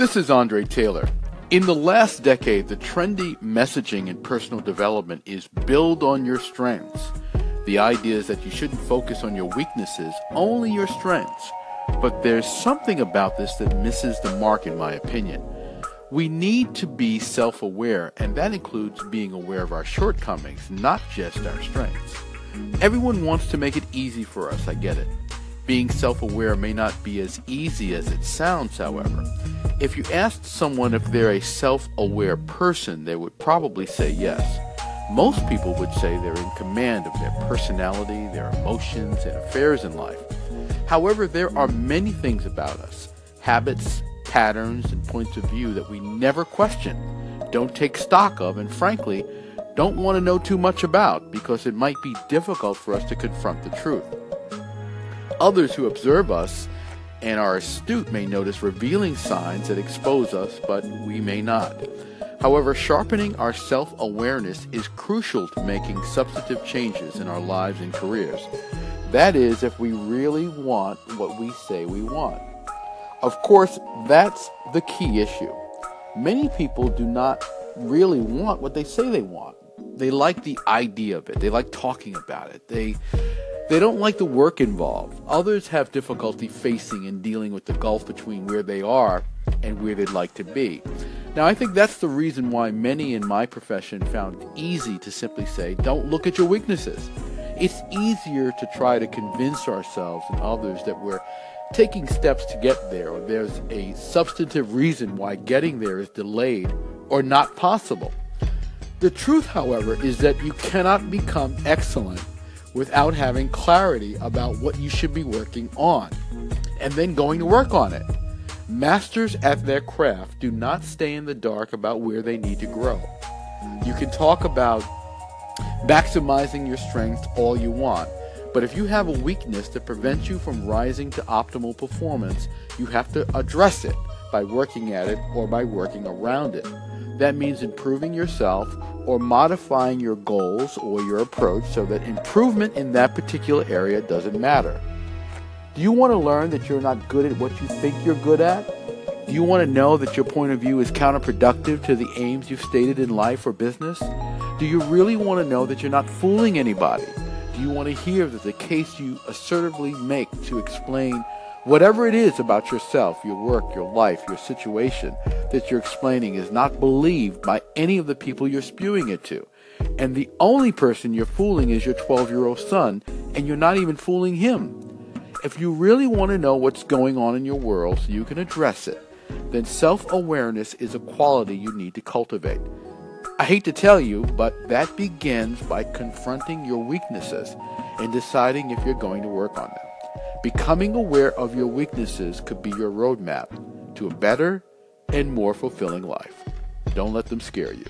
This is Andre Taylor. In the last decade, the trendy messaging in personal development is build on your strengths. The idea is that you shouldn't focus on your weaknesses, only your strengths. But there's something about this that misses the mark, in my opinion. We need to be self aware, and that includes being aware of our shortcomings, not just our strengths. Everyone wants to make it easy for us, I get it. Being self aware may not be as easy as it sounds, however. If you asked someone if they're a self aware person, they would probably say yes. Most people would say they're in command of their personality, their emotions, and affairs in life. However, there are many things about us habits, patterns, and points of view that we never question, don't take stock of, and frankly, don't want to know too much about because it might be difficult for us to confront the truth. Others who observe us and are astute may notice revealing signs that expose us, but we may not. However, sharpening our self awareness is crucial to making substantive changes in our lives and careers. That is, if we really want what we say we want. Of course, that's the key issue. Many people do not really want what they say they want. They like the idea of it. They like talking about it. They they don't like the work involved. Others have difficulty facing and dealing with the gulf between where they are and where they'd like to be. Now, I think that's the reason why many in my profession found it easy to simply say, don't look at your weaknesses. It's easier to try to convince ourselves and others that we're taking steps to get there, or there's a substantive reason why getting there is delayed or not possible. The truth, however, is that you cannot become excellent without having clarity about what you should be working on and then going to work on it. Masters at their craft do not stay in the dark about where they need to grow. You can talk about maximizing your strengths all you want, but if you have a weakness that prevents you from rising to optimal performance, you have to address it by working at it or by working around it. That means improving yourself or modifying your goals or your approach so that improvement in that particular area doesn't matter. Do you want to learn that you're not good at what you think you're good at? Do you want to know that your point of view is counterproductive to the aims you've stated in life or business? Do you really want to know that you're not fooling anybody? Do you want to hear that the case you assertively make to explain whatever it is about yourself, your work, your life, your situation that you're explaining is not believed by any of the people you're spewing it to? And the only person you're fooling is your 12 year old son, and you're not even fooling him. If you really want to know what's going on in your world so you can address it, then self awareness is a quality you need to cultivate. I hate to tell you, but that begins by confronting your weaknesses and deciding if you're going to work on them. Becoming aware of your weaknesses could be your roadmap to a better and more fulfilling life. Don't let them scare you.